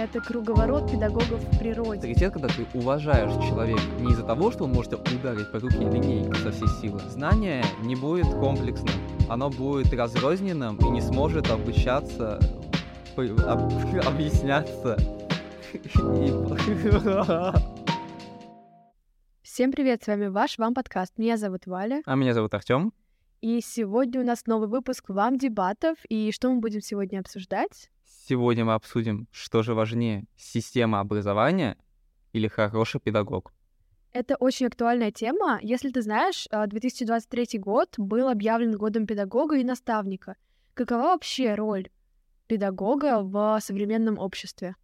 Это круговорот педагогов в природе. Авторитет, когда ты уважаешь человека не из-за того, что он может ударить по руке линейкой со всей силы. Знание не будет комплексным, оно будет разрозненным и не сможет обучаться, об, объясняться. Всем привет, с вами ваш Вам подкаст. Меня зовут Валя. А меня зовут Артем. И сегодня у нас новый выпуск Вам дебатов. И что мы будем сегодня обсуждать? Сегодня мы обсудим, что же важнее, система образования или хороший педагог. Это очень актуальная тема. Если ты знаешь, 2023 а, год был объявлен годом педагога и наставника. Какова вообще роль педагога в современном обществе?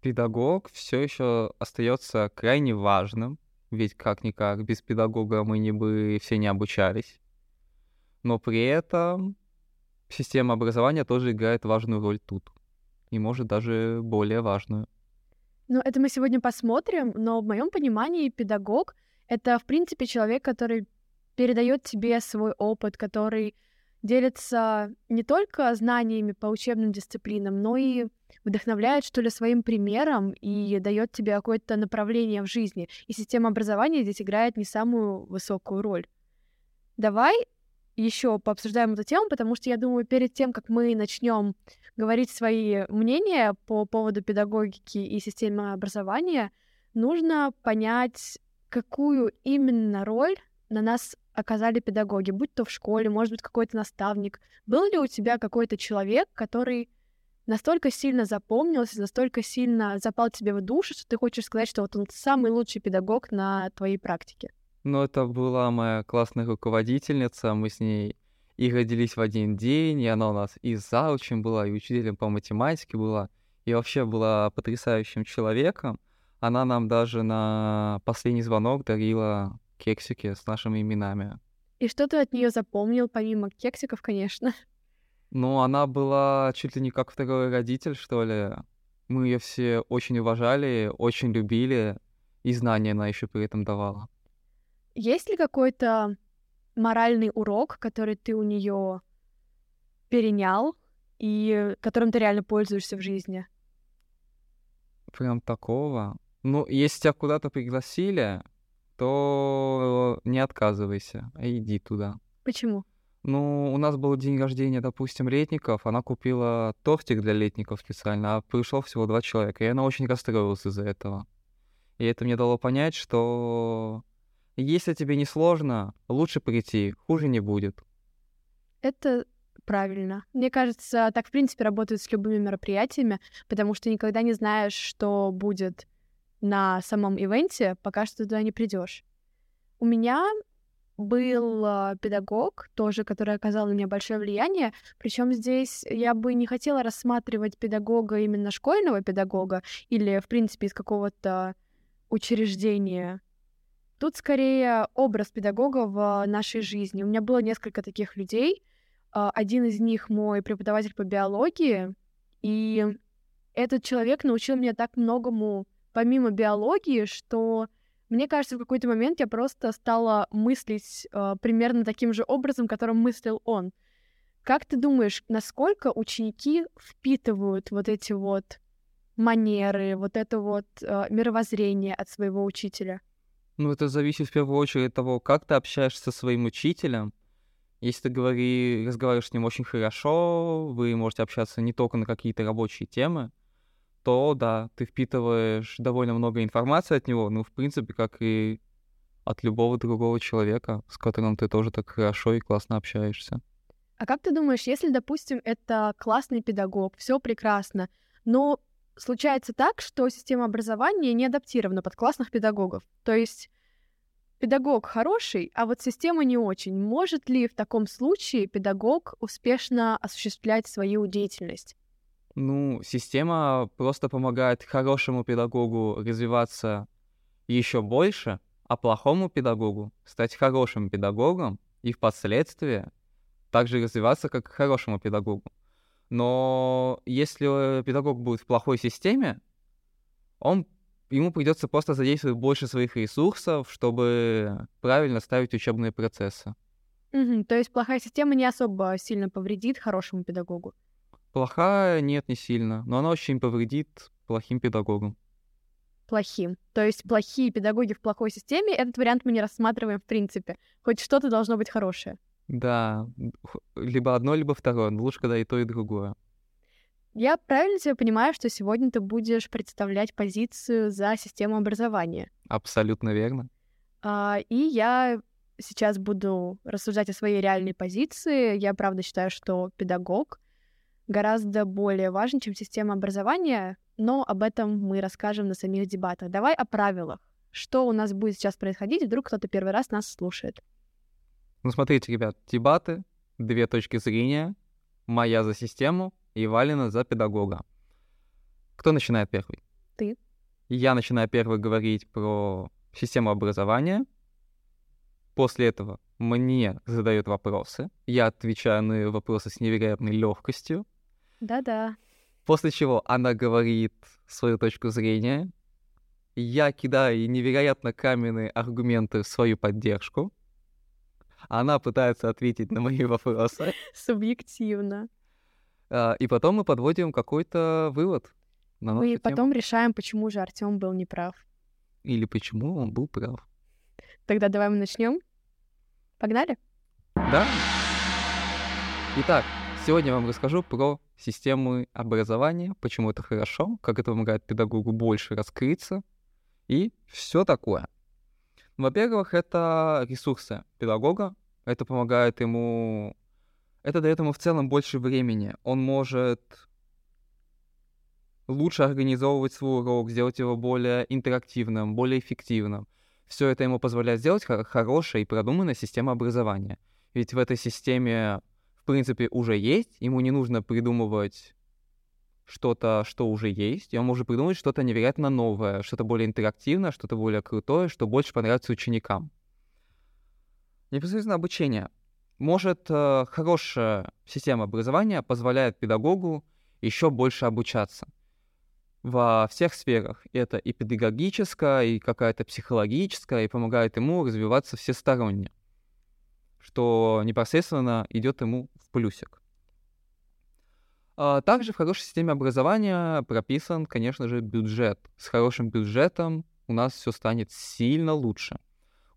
Педагог все еще остается крайне важным, ведь как-никак без педагога мы не бы все не обучались. Но при этом система образования тоже играет важную роль тут. И может даже более важную. Ну, это мы сегодня посмотрим, но в моем понимании педагог — это, в принципе, человек, который передает тебе свой опыт, который делится не только знаниями по учебным дисциплинам, но и вдохновляет, что ли, своим примером и дает тебе какое-то направление в жизни. И система образования здесь играет не самую высокую роль. Давай еще пообсуждаем эту тему, потому что я думаю, перед тем, как мы начнем говорить свои мнения по поводу педагогики и системы образования, нужно понять, какую именно роль на нас оказали педагоги, будь то в школе, может быть, какой-то наставник. Был ли у тебя какой-то человек, который настолько сильно запомнился, настолько сильно запал тебе в душу, что ты хочешь сказать, что вот он самый лучший педагог на твоей практике? Ну, это была моя классная руководительница, мы с ней и родились в один день, и она у нас и заучим была, и учителем по математике была, и вообще была потрясающим человеком. Она нам даже на последний звонок дарила кексики с нашими именами. И что ты от нее запомнил, помимо кексиков, конечно? Ну, она была чуть ли не как второй родитель, что ли. Мы ее все очень уважали, очень любили, и знания она еще при этом давала. Есть ли какой-то моральный урок, который ты у нее перенял и которым ты реально пользуешься в жизни? Прям такого. Ну, если тебя куда-то пригласили, то не отказывайся, а иди туда. Почему? Ну, у нас был день рождения, допустим, летников, она купила тортик для летников специально, а пришло всего два человека, и она очень расстроилась из-за этого. И это мне дало понять, что если тебе не сложно, лучше прийти, хуже не будет. Это правильно. Мне кажется, так, в принципе, работают с любыми мероприятиями, потому что никогда не знаешь, что будет на самом ивенте, пока что туда не придешь. У меня был э, педагог, тоже, который оказал на меня большое влияние. Причем здесь я бы не хотела рассматривать педагога именно школьного педагога или, в принципе, из какого-то учреждения Тут скорее образ педагога в нашей жизни. У меня было несколько таких людей. А, один из них мой преподаватель по биологии, и этот человек научил меня так многому помимо биологии, что мне кажется, в какой-то момент я просто стала мыслить э, примерно таким же образом, которым мыслил он. Как ты думаешь, насколько ученики впитывают вот эти вот манеры, вот это вот э, мировоззрение от своего учителя? Ну, это зависит в первую очередь от того, как ты общаешься со своим учителем. Если ты говори, разговариваешь с ним очень хорошо, вы можете общаться не только на какие-то рабочие темы, то да, ты впитываешь довольно много информации от него, ну, в принципе, как и от любого другого человека, с которым ты тоже так хорошо и классно общаешься. А как ты думаешь, если, допустим, это классный педагог, все прекрасно, но случается так, что система образования не адаптирована под классных педагогов. То есть педагог хороший, а вот система не очень. Может ли в таком случае педагог успешно осуществлять свою деятельность? Ну, система просто помогает хорошему педагогу развиваться еще больше, а плохому педагогу стать хорошим педагогом и впоследствии также развиваться как хорошему педагогу. Но если педагог будет в плохой системе, он, ему придется просто задействовать больше своих ресурсов, чтобы правильно ставить учебные процессы. Угу, то есть плохая система не особо сильно повредит хорошему педагогу. Плохая? Нет, не сильно. Но она очень повредит плохим педагогам. Плохим. То есть плохие педагоги в плохой системе, этот вариант мы не рассматриваем в принципе. Хоть что-то должно быть хорошее. Да, либо одно, либо второе. Но лучше, когда и то, и другое. Я правильно тебя понимаю, что сегодня ты будешь представлять позицию за систему образования? Абсолютно верно. А, и я сейчас буду рассуждать о своей реальной позиции. Я правда считаю, что педагог гораздо более важен, чем система образования, но об этом мы расскажем на самих дебатах. Давай о правилах. Что у нас будет сейчас происходить, вдруг кто-то первый раз нас слушает. Ну, смотрите, ребят, дебаты, две точки зрения. Моя за систему и Валина за педагога. Кто начинает первый? Ты. Я начинаю первый говорить про систему образования. После этого мне задают вопросы. Я отвечаю на вопросы с невероятной легкостью. Да-да. После чего она говорит свою точку зрения. Я кидаю невероятно каменные аргументы в свою поддержку. Она пытается ответить на мои вопросы. Субъективно. А, И потом мы подводим какой-то вывод на Мы тему. потом решаем, почему же Артем был неправ. Или почему он был прав. Тогда давай мы начнем. Погнали? Да? Итак, сегодня я вам расскажу про системы образования, почему это хорошо, как это помогает педагогу больше раскрыться и все такое. Во-первых, это ресурсы педагога. Это помогает ему... Это дает ему в целом больше времени. Он может лучше организовывать свой урок, сделать его более интерактивным, более эффективным. Все это ему позволяет сделать хо- хорошая и продуманная система образования. Ведь в этой системе, в принципе, уже есть, ему не нужно придумывать что-то, что уже есть, и он может придумать что-то невероятно новое, что-то более интерактивное, что-то более крутое, что больше понравится ученикам. Непосредственно обучение. Может, э, хорошая система образования позволяет педагогу еще больше обучаться во всех сферах. Это и педагогическая, и какая-то психологическая, и помогает ему развиваться всесторонне, что непосредственно идет ему в плюсик. А Также в хорошей системе образования прописан, конечно же, бюджет. С хорошим бюджетом у нас все станет сильно лучше.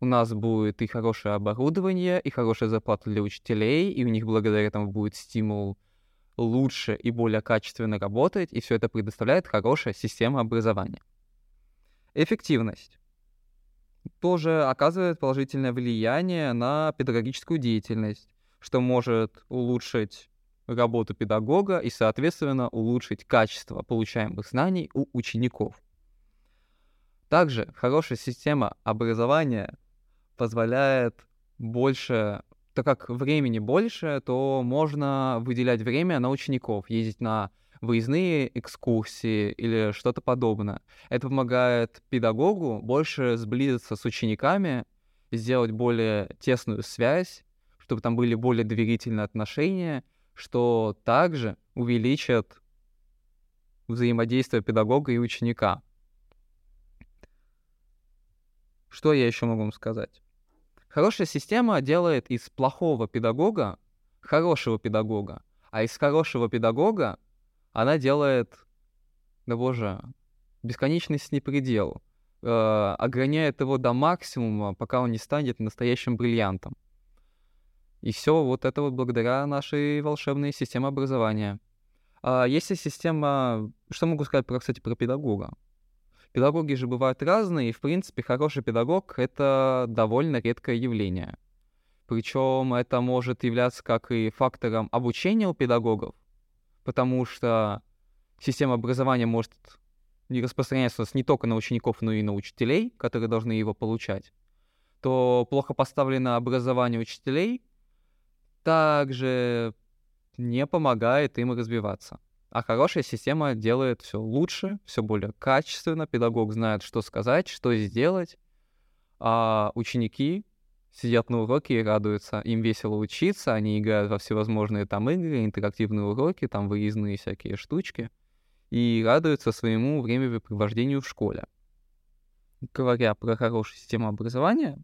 У нас будет и хорошее оборудование, и хорошая зарплата для учителей, и у них благодаря этому будет стимул лучше и более качественно работать, и все это предоставляет хорошая система образования. Эффективность тоже оказывает положительное влияние на педагогическую деятельность, что может улучшить работу педагога и, соответственно, улучшить качество получаемых знаний у учеников. Также хорошая система образования позволяет больше так как времени больше, то можно выделять время на учеников, ездить на выездные экскурсии или что-то подобное. Это помогает педагогу больше сблизиться с учениками, сделать более тесную связь, чтобы там были более доверительные отношения, что также увеличит взаимодействие педагога и ученика. Что я еще могу вам сказать? Хорошая система делает из плохого педагога хорошего педагога, а из хорошего педагога она делает, да боже, не предел, э, ограняет его до максимума, пока он не станет настоящим бриллиантом. И все вот это вот благодаря нашей волшебной системе образования. А если система... Что могу сказать, про, кстати, про педагога? Педагоги же бывают разные, и, в принципе, хороший педагог — это довольно редкое явление. Причем это может являться как и фактором обучения у педагогов, потому что система образования может не распространяться не только на учеников, но и на учителей, которые должны его получать, то плохо поставленное образование учителей также не помогает им развиваться. А хорошая система делает все лучше, все более качественно. Педагог знает, что сказать, что сделать. А ученики сидят на уроке и радуются. Им весело учиться, они играют во всевозможные там игры, интерактивные уроки, там выездные всякие штучки. И радуются своему времяпрепровождению в школе. Говоря про хорошую систему образования,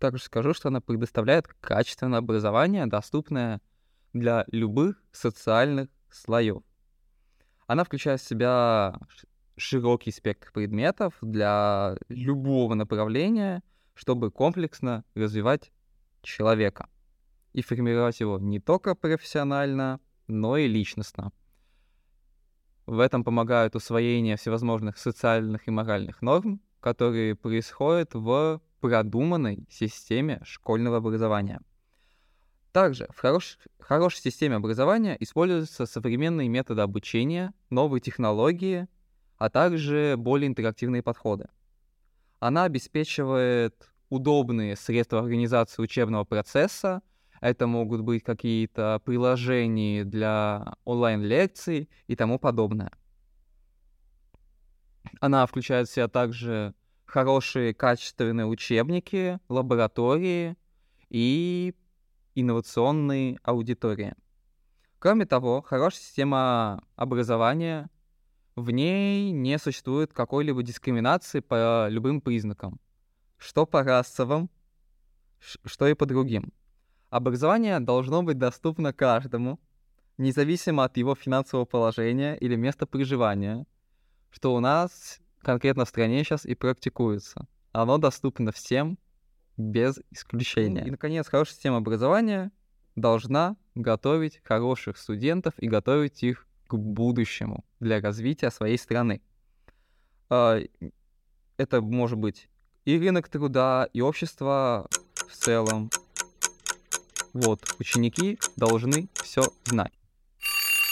также скажу, что она предоставляет качественное образование, доступное для любых социальных слоев. Она включает в себя широкий спектр предметов для любого направления, чтобы комплексно развивать человека и формировать его не только профессионально, но и личностно. В этом помогают усвоение всевозможных социальных и моральных норм, которые происходят в продуманной системе школьного образования. Также в хорош... хорошей системе образования используются современные методы обучения, новые технологии, а также более интерактивные подходы. Она обеспечивает удобные средства организации учебного процесса. Это могут быть какие-то приложения для онлайн-лекций и тому подобное. Она включает в себя также хорошие качественные учебники, лаборатории и инновационные аудитории. Кроме того, хорошая система образования, в ней не существует какой-либо дискриминации по любым признакам что по расовым, что и по другим. Образование должно быть доступно каждому, независимо от его финансового положения или места проживания, что у нас конкретно в стране сейчас и практикуется. Оно доступно всем без исключения. И, наконец, хорошая система образования должна готовить хороших студентов и готовить их к будущему для развития своей страны. А, это может быть и рынок труда, и общество в целом. Вот, ученики должны все знать.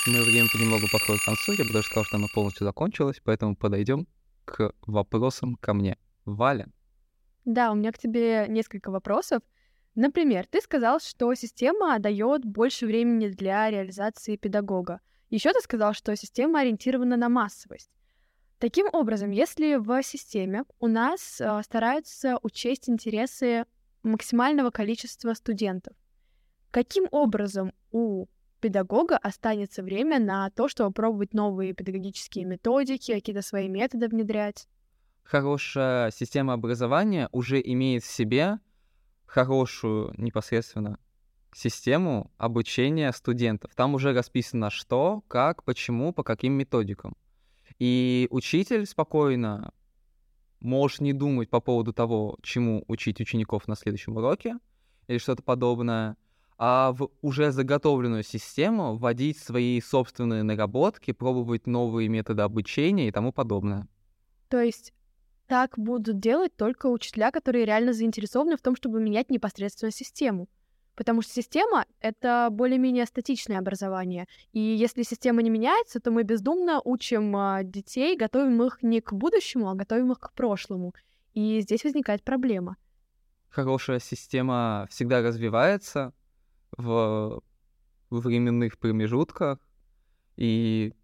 Мое время понемногу подходит к концу, я бы даже сказал, что оно полностью закончилось, поэтому подойдем к вопросам ко мне. Валя. Да, у меня к тебе несколько вопросов. Например, ты сказал, что система дает больше времени для реализации педагога. Еще ты сказал, что система ориентирована на массовость. Таким образом, если в системе у нас э, стараются учесть интересы максимального количества студентов, каким образом у педагога останется время на то, чтобы пробовать новые педагогические методики, какие-то свои методы внедрять? Хорошая система образования уже имеет в себе хорошую непосредственно систему обучения студентов. Там уже расписано что, как, почему, по каким методикам. И учитель спокойно может не думать по поводу того, чему учить учеников на следующем уроке или что-то подобное, а в уже заготовленную систему вводить свои собственные наработки, пробовать новые методы обучения и тому подобное. То есть так будут делать только учителя, которые реально заинтересованы в том, чтобы менять непосредственно систему. Потому что система — это более-менее статичное образование. И если система не меняется, то мы бездумно учим а, детей, готовим их не к будущему, а готовим их к прошлому. И здесь возникает проблема. Хорошая система всегда развивается в временных промежутках. И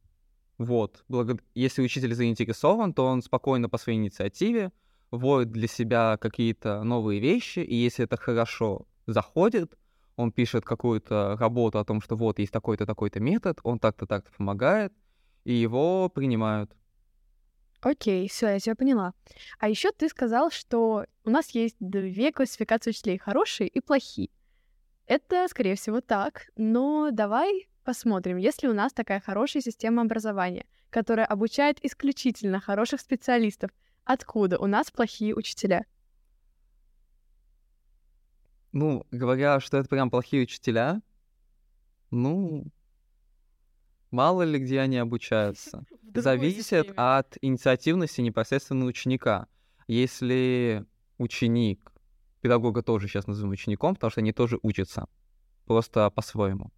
вот, благо... если учитель заинтересован, то он спокойно по своей инициативе вводит для себя какие-то новые вещи, и если это хорошо заходит, он пишет какую-то работу о том, что вот есть такой-то, такой-то метод, он так-то, так-то помогает, и его принимают. Окей, все, я тебя поняла. А еще ты сказал, что у нас есть две классификации учителей, хорошие и плохие. Это, скорее всего, так, но давай посмотрим, если у нас такая хорошая система образования, которая обучает исключительно хороших специалистов, откуда у нас плохие учителя? Ну, говоря, что это прям плохие учителя, ну, мало ли где они обучаются. Зависит от инициативности непосредственно ученика. Если ученик, педагога тоже сейчас назовем учеником, потому что они тоже учатся, просто по-своему.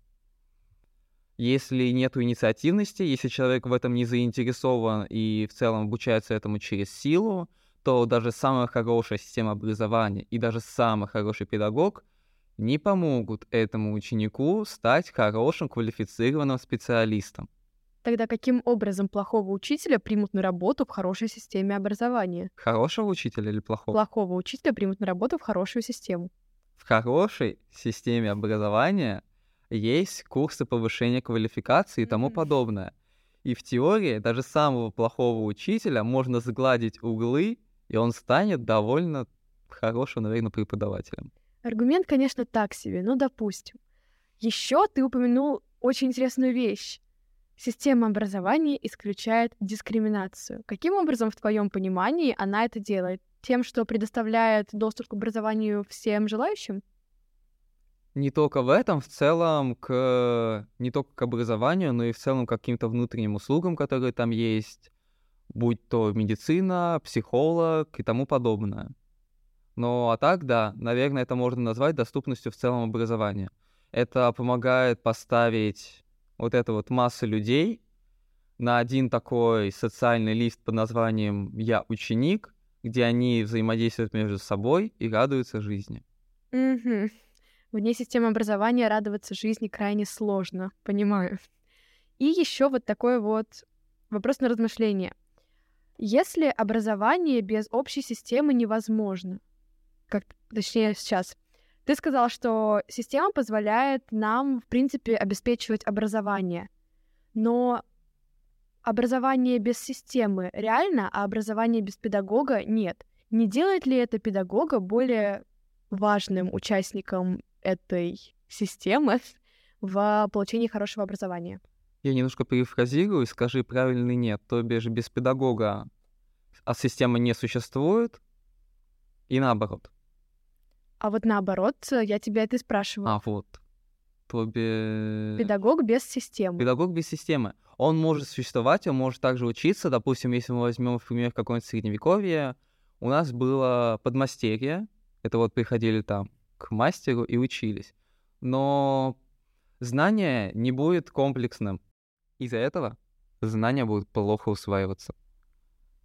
Если нет инициативности, если человек в этом не заинтересован и в целом обучается этому через силу, то даже самая хорошая система образования и даже самый хороший педагог не помогут этому ученику стать хорошим квалифицированным специалистом. Тогда каким образом плохого учителя примут на работу в хорошей системе образования? Хорошего учителя или плохого? Плохого учителя примут на работу в хорошую систему. В хорошей системе образования есть курсы повышения квалификации и тому mm-hmm. подобное. И в теории даже самого плохого учителя можно загладить углы и он станет довольно хорошим, наверное, преподавателем. Аргумент, конечно, так себе, но допустим. Еще ты упомянул очень интересную вещь. Система образования исключает дискриминацию. Каким образом, в твоем понимании, она это делает? Тем, что предоставляет доступ к образованию всем желающим? Не только в этом, в целом, к... не только к образованию, но и в целом к каким-то внутренним услугам, которые там есть, будь то медицина, психолог и тому подобное. Но а так, да, наверное, это можно назвать доступностью в целом образования. Это помогает поставить вот эту вот массу людей на один такой социальный лист под названием «Я ученик», где они взаимодействуют между собой и радуются жизни. Угу. Вне системы образования радоваться жизни крайне сложно, понимаю. И еще вот такой вот вопрос на размышление. Если образование без общей системы невозможно, как точнее сейчас, ты сказал, что система позволяет нам, в принципе, обеспечивать образование. Но образование без системы реально, а образование без педагога нет. Не делает ли это педагога более важным участником этой системы в получении хорошего образования? Я немножко перефразирую, скажи правильный нет, то бишь без педагога а система не существует, и наоборот. А вот наоборот, я тебя это спрашиваю. А, вот. То бе... Педагог без системы. Педагог без системы. Он может существовать, он может также учиться. Допустим, если мы возьмем, например, какое-нибудь средневековье, у нас было подмастерье. Это вот приходили там к мастеру и учились. Но знание не будет комплексным. Из-за этого знания будут плохо усваиваться.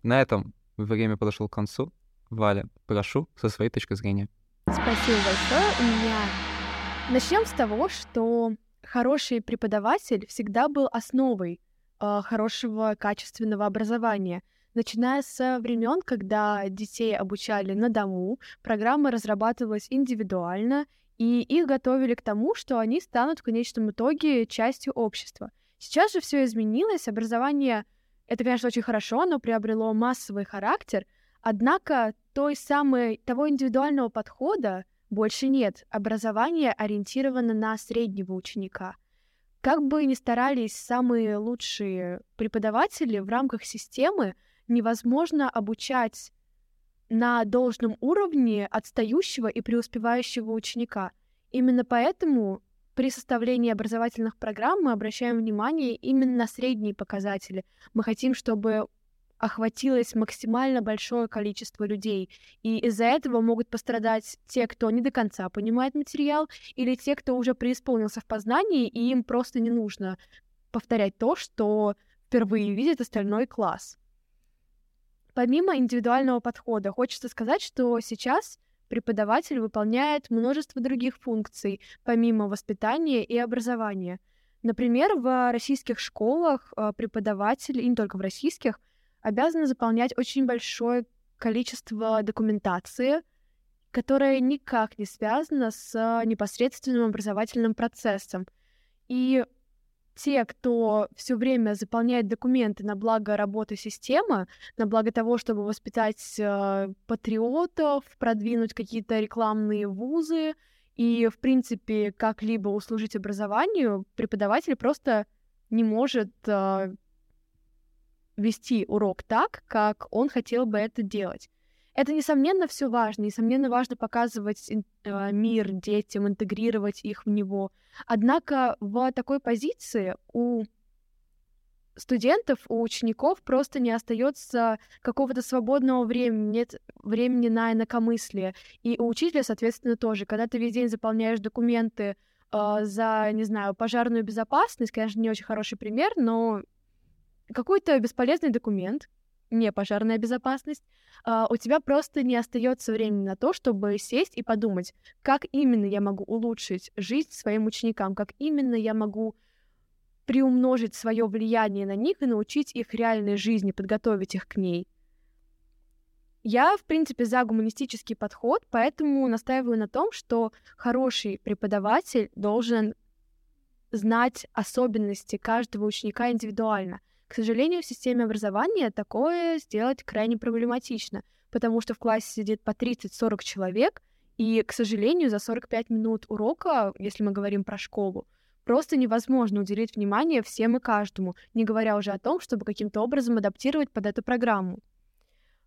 На этом время подошло к концу. Валя, прошу со своей точки зрения. Спасибо большое. У меня... Начнем с того, что хороший преподаватель всегда был основой э, хорошего качественного образования. Начиная с времен, когда детей обучали на дому, программа разрабатывалась индивидуально, и их готовили к тому, что они станут в конечном итоге частью общества. Сейчас же все изменилось, образование это, конечно, очень хорошо, но приобрело массовый характер, однако той самой, того индивидуального подхода больше нет. Образование ориентировано на среднего ученика. Как бы ни старались самые лучшие преподаватели в рамках системы, невозможно обучать на должном уровне отстающего и преуспевающего ученика. Именно поэтому при составлении образовательных программ мы обращаем внимание именно на средние показатели. Мы хотим, чтобы охватилось максимально большое количество людей. И из-за этого могут пострадать те, кто не до конца понимает материал, или те, кто уже преисполнился в познании, и им просто не нужно повторять то, что впервые видит остальной класс. Помимо индивидуального подхода, хочется сказать, что сейчас преподаватель выполняет множество других функций, помимо воспитания и образования. Например, в российских школах а, преподаватель, и не только в российских, обязаны заполнять очень большое количество документации, которая никак не связана с непосредственным образовательным процессом. И те, кто все время заполняет документы на благо работы системы, на благо того, чтобы воспитать э, патриотов, продвинуть какие-то рекламные вузы и, в принципе, как-либо услужить образованию, преподаватель просто не может э, вести урок так, как он хотел бы это делать. Это, несомненно, все важно. Несомненно, важно показывать э, мир детям, интегрировать их в него. Однако в такой позиции у студентов, у учеников просто не остается какого-то свободного времени, нет времени на инакомыслие. И у учителя, соответственно, тоже. Когда ты весь день заполняешь документы э, за, не знаю, пожарную безопасность, конечно, не очень хороший пример, но какой-то бесполезный документ, не пожарная безопасность, а, у тебя просто не остается времени на то, чтобы сесть и подумать, как именно я могу улучшить жизнь своим ученикам, как именно я могу приумножить свое влияние на них и научить их реальной жизни, подготовить их к ней. Я, в принципе, за гуманистический подход, поэтому настаиваю на том, что хороший преподаватель должен знать особенности каждого ученика индивидуально — к сожалению, в системе образования такое сделать крайне проблематично, потому что в классе сидит по 30-40 человек, и, к сожалению, за 45 минут урока, если мы говорим про школу, Просто невозможно уделить внимание всем и каждому, не говоря уже о том, чтобы каким-то образом адаптировать под эту программу.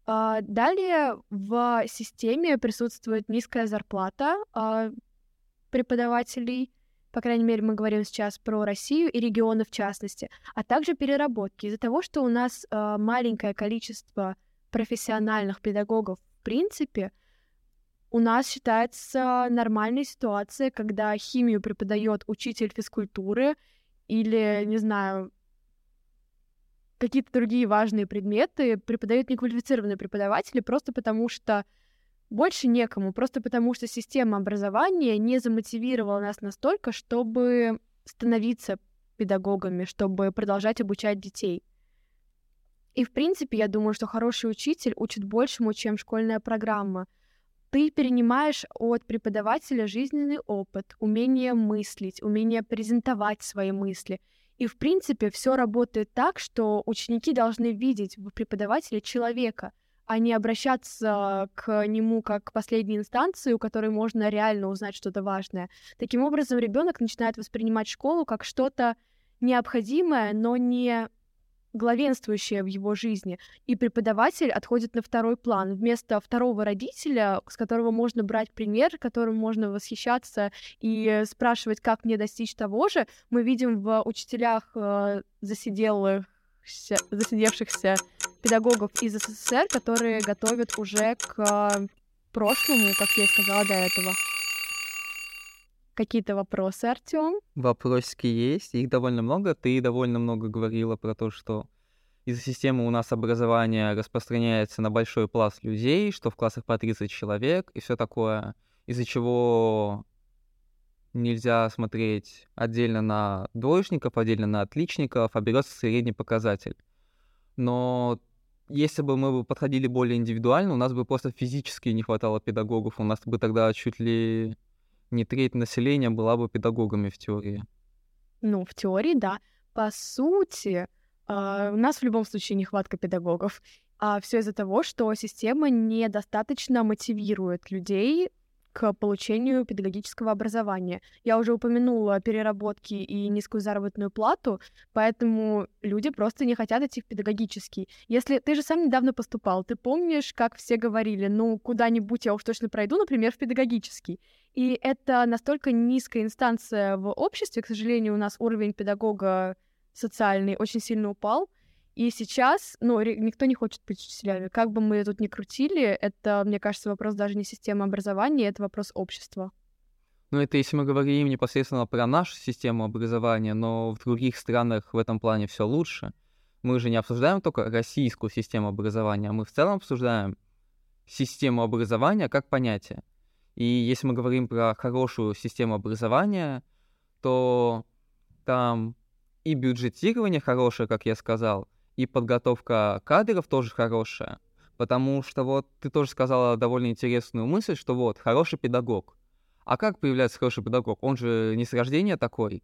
А, далее в системе присутствует низкая зарплата а, преподавателей, по крайней мере, мы говорим сейчас про Россию и регионы в частности, а также переработки. Из-за того, что у нас а, маленькое количество профессиональных педагогов в принципе, у нас считается нормальной ситуацией, когда химию преподает учитель физкультуры или, не знаю, какие-то другие важные предметы преподают неквалифицированные преподаватели просто потому, что больше некому, просто потому что система образования не замотивировала нас настолько, чтобы становиться педагогами, чтобы продолжать обучать детей. И, в принципе, я думаю, что хороший учитель учит большему, чем школьная программа — ты перенимаешь от преподавателя жизненный опыт, умение мыслить, умение презентовать свои мысли. И, в принципе, все работает так, что ученики должны видеть в преподавателе человека, а не обращаться к нему как к последней инстанции, у которой можно реально узнать что-то важное. Таким образом, ребенок начинает воспринимать школу как что-то необходимое, но не главенствующее в его жизни, и преподаватель отходит на второй план. Вместо второго родителя, с которого можно брать пример, которым можно восхищаться и спрашивать, как мне достичь того же, мы видим в учителях э, засиделых засидевшихся педагогов из СССР, которые готовят уже к прошлому, как я и сказала до этого. Какие-то вопросы, Артём? Вопросики есть, их довольно много. Ты довольно много говорила про то, что из-за системы у нас образование распространяется на большой пласт людей, что в классах по 30 человек и все такое, из-за чего нельзя смотреть отдельно на двоечников, отдельно на отличников, а берется средний показатель. Но если бы мы бы подходили более индивидуально, у нас бы просто физически не хватало педагогов, у нас бы тогда чуть ли не треть населения была бы педагогами в теории. Ну, в теории, да. По сути, э, у нас в любом случае нехватка педагогов. А все из-за того, что система недостаточно мотивирует людей к получению педагогического образования. Я уже упомянула переработки и низкую заработную плату, поэтому люди просто не хотят идти в педагогический. Если ты же сам недавно поступал, ты помнишь, как все говорили, ну, куда-нибудь я уж точно пройду, например, в педагогический. И это настолько низкая инстанция в обществе, к сожалению, у нас уровень педагога социальный очень сильно упал, и сейчас, ну, никто не хочет быть учителями. Как бы мы тут ни крутили, это, мне кажется, вопрос даже не системы образования, это вопрос общества. Ну, это если мы говорим непосредственно про нашу систему образования, но в других странах в этом плане все лучше. Мы же не обсуждаем только российскую систему образования, а мы в целом обсуждаем систему образования как понятие. И если мы говорим про хорошую систему образования, то там и бюджетирование хорошее, как я сказал, и подготовка кадров тоже хорошая, потому что вот ты тоже сказала довольно интересную мысль, что вот хороший педагог. А как появляется хороший педагог? Он же не с рождения такой.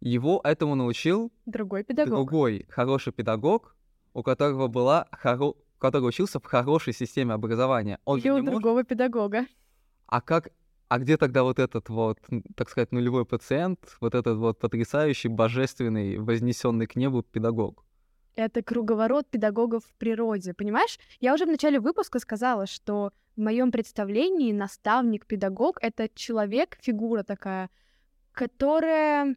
Его этому научил другой педагог. Другой хороший педагог, у которого была хоро... который учился в хорошей системе образования. Он Или у другого может... педагога. А как а где тогда вот этот вот, так сказать, нулевой пациент, вот этот вот потрясающий, божественный, вознесенный к небу педагог? Это круговорот педагогов в природе. Понимаешь, я уже в начале выпуска сказала, что в моем представлении наставник, педагог — это человек, фигура такая, которая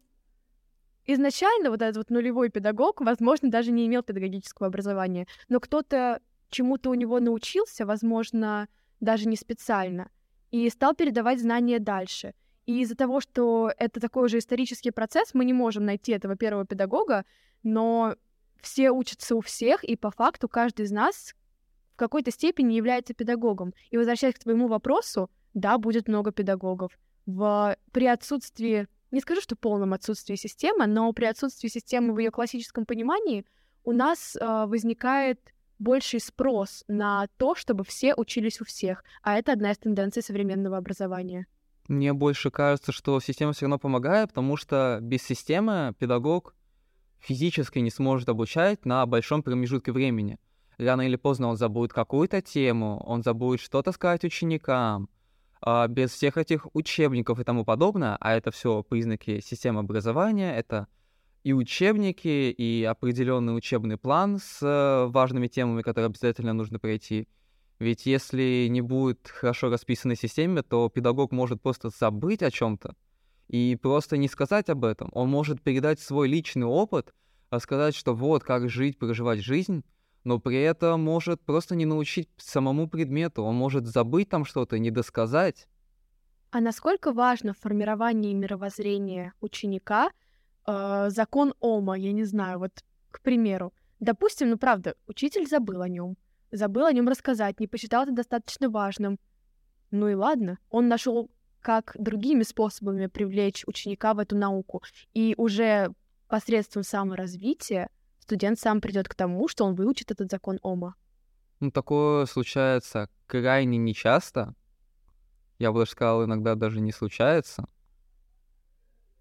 изначально вот этот вот нулевой педагог, возможно, даже не имел педагогического образования, но кто-то чему-то у него научился, возможно, даже не специально, и стал передавать знания дальше. И из-за того, что это такой уже исторический процесс, мы не можем найти этого первого педагога, но все учатся у всех, и по факту каждый из нас в какой-то степени является педагогом. И возвращаясь к твоему вопросу, да, будет много педагогов. В, при отсутствии, не скажу, что полном отсутствии системы, но при отсутствии системы в ее классическом понимании у нас э, возникает больший спрос на то, чтобы все учились у всех. А это одна из тенденций современного образования. Мне больше кажется, что система все равно помогает, потому что без системы педагог физически не сможет обучать на большом промежутке времени. Рано или поздно он забудет какую-то тему, он забудет что-то сказать ученикам, а, без всех этих учебников и тому подобное, а это все признаки системы образования, это и учебники, и определенный учебный план с э, важными темами, которые обязательно нужно пройти. Ведь если не будет хорошо расписанной системе, то педагог может просто забыть о чем-то и просто не сказать об этом. Он может передать свой личный опыт, рассказать, что вот как жить, проживать жизнь, но при этом может просто не научить самому предмету. Он может забыть там что-то, не досказать. А насколько важно в формировании мировоззрения ученика э, закон Ома, я не знаю, вот, к примеру, допустим, ну правда, учитель забыл о нем, забыл о нем рассказать, не посчитал это достаточно важным. Ну и ладно, он нашел как другими способами привлечь ученика в эту науку. И уже посредством саморазвития студент сам придет к тому, что он выучит этот закон Ома. Ну, такое случается крайне нечасто. Я бы даже сказал, иногда даже не случается.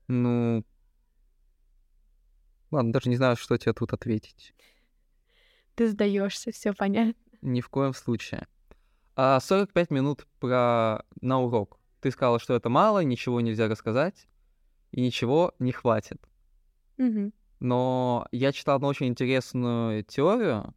Ну, ладно, даже не знаю, что тебе тут ответить. Ты сдаешься, все понятно. Ни в коем случае. А 45 минут про на урок. Ты сказала, что это мало, ничего нельзя рассказать, и ничего не хватит. Угу. Но я читал одну очень интересную теорию,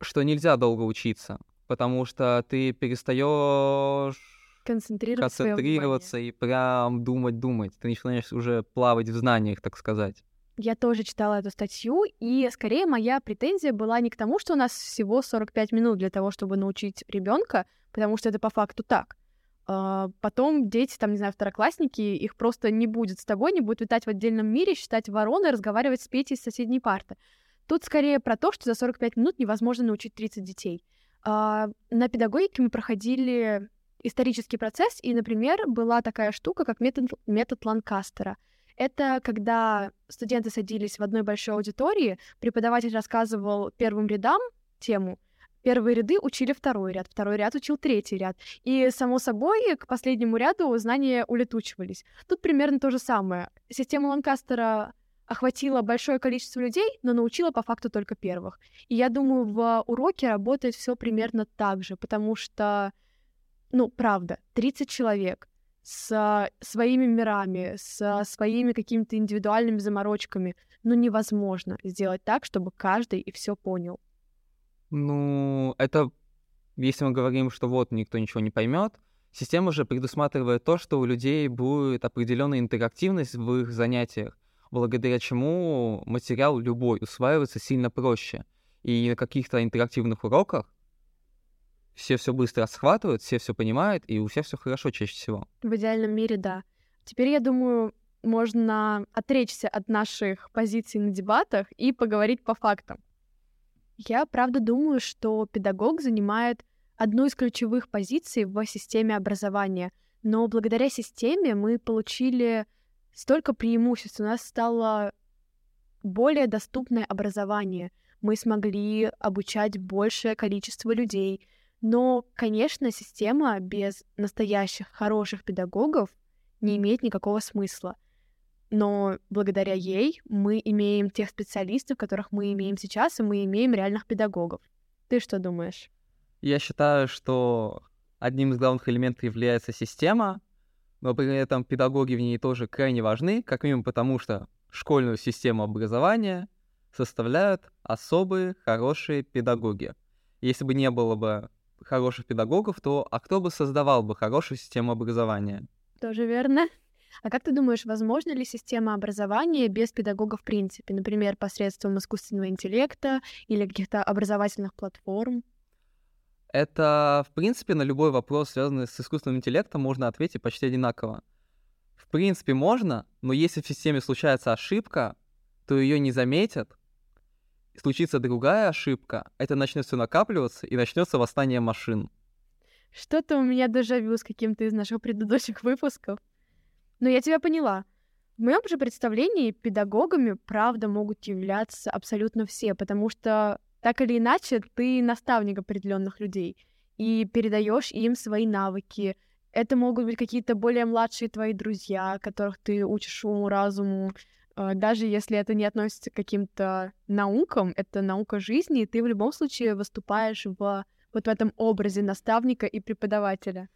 что нельзя долго учиться, потому что ты перестаешь концентрироваться, концентрироваться и прям думать, думать. Ты начинаешь уже плавать в знаниях, так сказать. Я тоже читала эту статью, и скорее моя претензия была не к тому, что у нас всего 45 минут для того, чтобы научить ребенка, потому что это по факту так. А, потом дети, там, не знаю, второклассники, их просто не будет с тобой, не будет витать в отдельном мире, считать вороной, разговаривать с Петей из соседней парты. Тут скорее про то, что за 45 минут невозможно научить 30 детей. А, на педагогике мы проходили исторический процесс, и, например, была такая штука, как метод, метод Ланкастера — это когда студенты садились в одной большой аудитории, преподаватель рассказывал первым рядам тему, Первые ряды учили второй ряд, второй ряд учил третий ряд. И, само собой, к последнему ряду знания улетучивались. Тут примерно то же самое. Система Ланкастера охватила большое количество людей, но научила по факту только первых. И я думаю, в уроке работает все примерно так же, потому что, ну, правда, 30 человек с своими мирами, с своими какими-то индивидуальными заморочками. Ну, невозможно сделать так, чтобы каждый и все понял. Ну, это если мы говорим, что вот никто ничего не поймет, система же предусматривает то, что у людей будет определенная интерактивность в их занятиях, благодаря чему материал любой усваивается сильно проще. И на каких-то интерактивных уроках все все быстро схватывают, все все понимают, и у всех все хорошо чаще всего. В идеальном мире, да. Теперь, я думаю, можно отречься от наших позиций на дебатах и поговорить по фактам. Я правда думаю, что педагог занимает одну из ключевых позиций в системе образования, но благодаря системе мы получили столько преимуществ. У нас стало более доступное образование. Мы смогли обучать большее количество людей, но, конечно, система без настоящих хороших педагогов не имеет никакого смысла. Но благодаря ей мы имеем тех специалистов, которых мы имеем сейчас, и мы имеем реальных педагогов. Ты что думаешь? Я считаю, что одним из главных элементов является система, но при этом педагоги в ней тоже крайне важны, как минимум потому, что школьную систему образования составляют особые хорошие педагоги. Если бы не было бы хороших педагогов, то а кто бы создавал бы хорошую систему образования? Тоже верно. А как ты думаешь, возможно ли система образования без педагога в принципе, например, посредством искусственного интеллекта или каких-то образовательных платформ? Это, в принципе, на любой вопрос, связанный с искусственным интеллектом, можно ответить почти одинаково. В принципе, можно, но если в системе случается ошибка, то ее не заметят, случится другая ошибка, это начнет все накапливаться и начнется восстание машин. Что-то у меня дежавю с каким-то из наших предыдущих выпусков. Но я тебя поняла. В моем же представлении педагогами, правда, могут являться абсолютно все, потому что так или иначе ты наставник определенных людей и передаешь им свои навыки. Это могут быть какие-то более младшие твои друзья, которых ты учишь уму, разуму, а, даже если это не относится к каким-то наукам, это наука жизни, и ты в любом случае выступаешь в вот в этом образе наставника и преподавателя.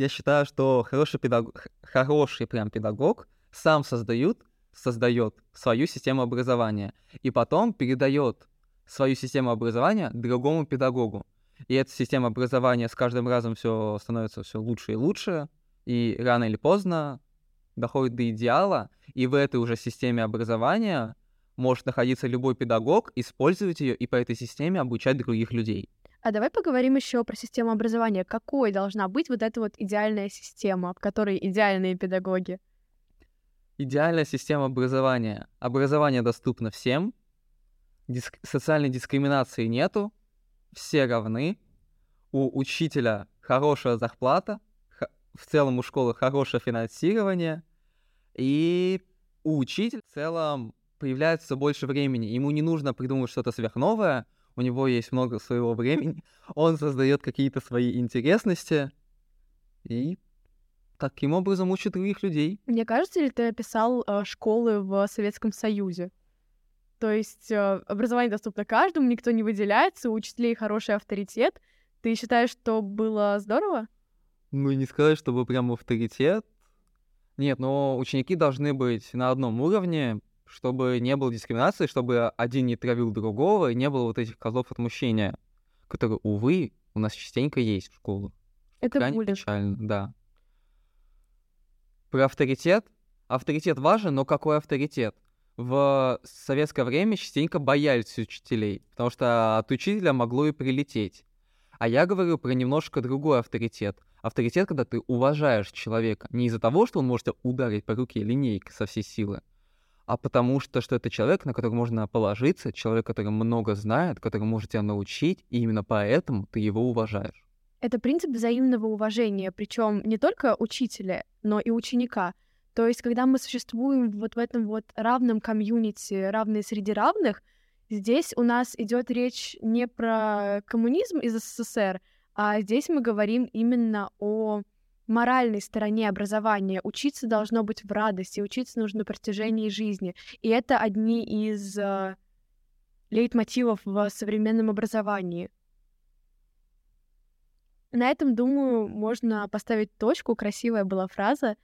Я считаю, что хороший педагог, хороший прям педагог сам создает, создает свою систему образования и потом передает свою систему образования другому педагогу. И эта система образования с каждым разом все становится все лучше и лучше, и рано или поздно доходит до идеала, и в этой уже системе образования может находиться любой педагог, использовать ее и по этой системе обучать других людей. А давай поговорим еще про систему образования. Какой должна быть вот эта вот идеальная система, в которой идеальные педагоги? Идеальная система образования. Образование доступно всем, диск... социальной дискриминации нету, все равны, у учителя хорошая зарплата, в целом у школы хорошее финансирование, и у учителя в целом появляется больше времени. Ему не нужно придумывать что-то сверхновое, у него есть много своего времени, он создает какие-то свои интересности и таким образом учит других людей. Мне кажется, ли ты описал э, школы в Советском Союзе? То есть э, образование доступно каждому, никто не выделяется, у учителей хороший авторитет. Ты считаешь, что было здорово? Ну, не сказать, чтобы прям авторитет. Нет, но ученики должны быть на одном уровне, чтобы не было дискриминации, чтобы один не травил другого, и не было вот этих козлов отмущения, которые, увы, у нас частенько есть в школах. Это Крайне буллинг. печально, да. Про авторитет. Авторитет важен, но какой авторитет? В советское время частенько боялись учителей, потому что от учителя могло и прилететь. А я говорю про немножко другой авторитет. Авторитет, когда ты уважаешь человека. Не из-за того, что он может ударить по руке линейкой со всей силы, а потому что, что это человек, на которого можно положиться, человек, который много знает, который может тебя научить, и именно поэтому ты его уважаешь. Это принцип взаимного уважения, причем не только учителя, но и ученика. То есть, когда мы существуем вот в этом вот равном комьюнити, равные среди равных, здесь у нас идет речь не про коммунизм из СССР, а здесь мы говорим именно о моральной стороне образования. Учиться должно быть в радости, учиться нужно на протяжении жизни. И это одни из э, лейтмотивов в современном образовании. На этом, думаю, можно поставить точку. Красивая была фраза.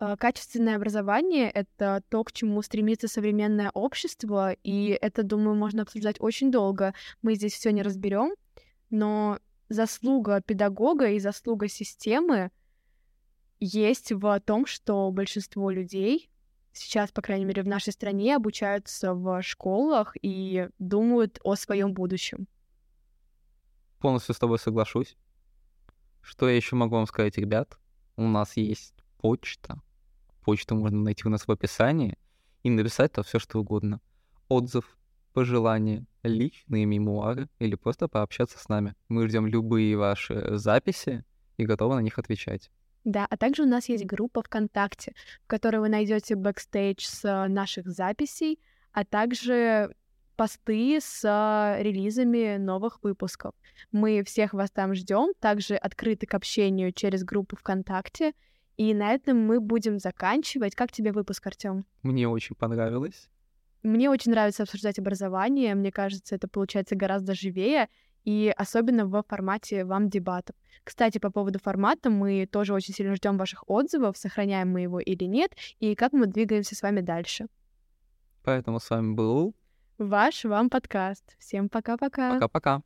Э, Качественное образование — это то, к чему стремится современное общество, и это, думаю, можно обсуждать очень долго. Мы здесь все не разберем, но заслуга педагога и заслуга системы есть в том, что большинство людей сейчас, по крайней мере, в нашей стране обучаются в школах и думают о своем будущем. Полностью с тобой соглашусь. Что я еще могу вам сказать, ребят? У нас есть почта. Почту можно найти у нас в описании и написать то все, что угодно. Отзыв, пожелания, личные мемуары или просто пообщаться с нами. Мы ждем любые ваши записи и готовы на них отвечать. Да, а также у нас есть группа ВКонтакте, в которой вы найдете бэкстейдж с наших записей, а также посты с релизами новых выпусков. Мы всех вас там ждем, также открыты к общению через группу ВКонтакте. И на этом мы будем заканчивать. Как тебе выпуск, Артем? Мне очень понравилось. Мне очень нравится обсуждать образование. Мне кажется, это получается гораздо живее и особенно в формате вам дебатов. Кстати, по поводу формата мы тоже очень сильно ждем ваших отзывов, сохраняем мы его или нет, и как мы двигаемся с вами дальше. Поэтому с вами был Ваш вам подкаст. Всем пока-пока. Пока-пока.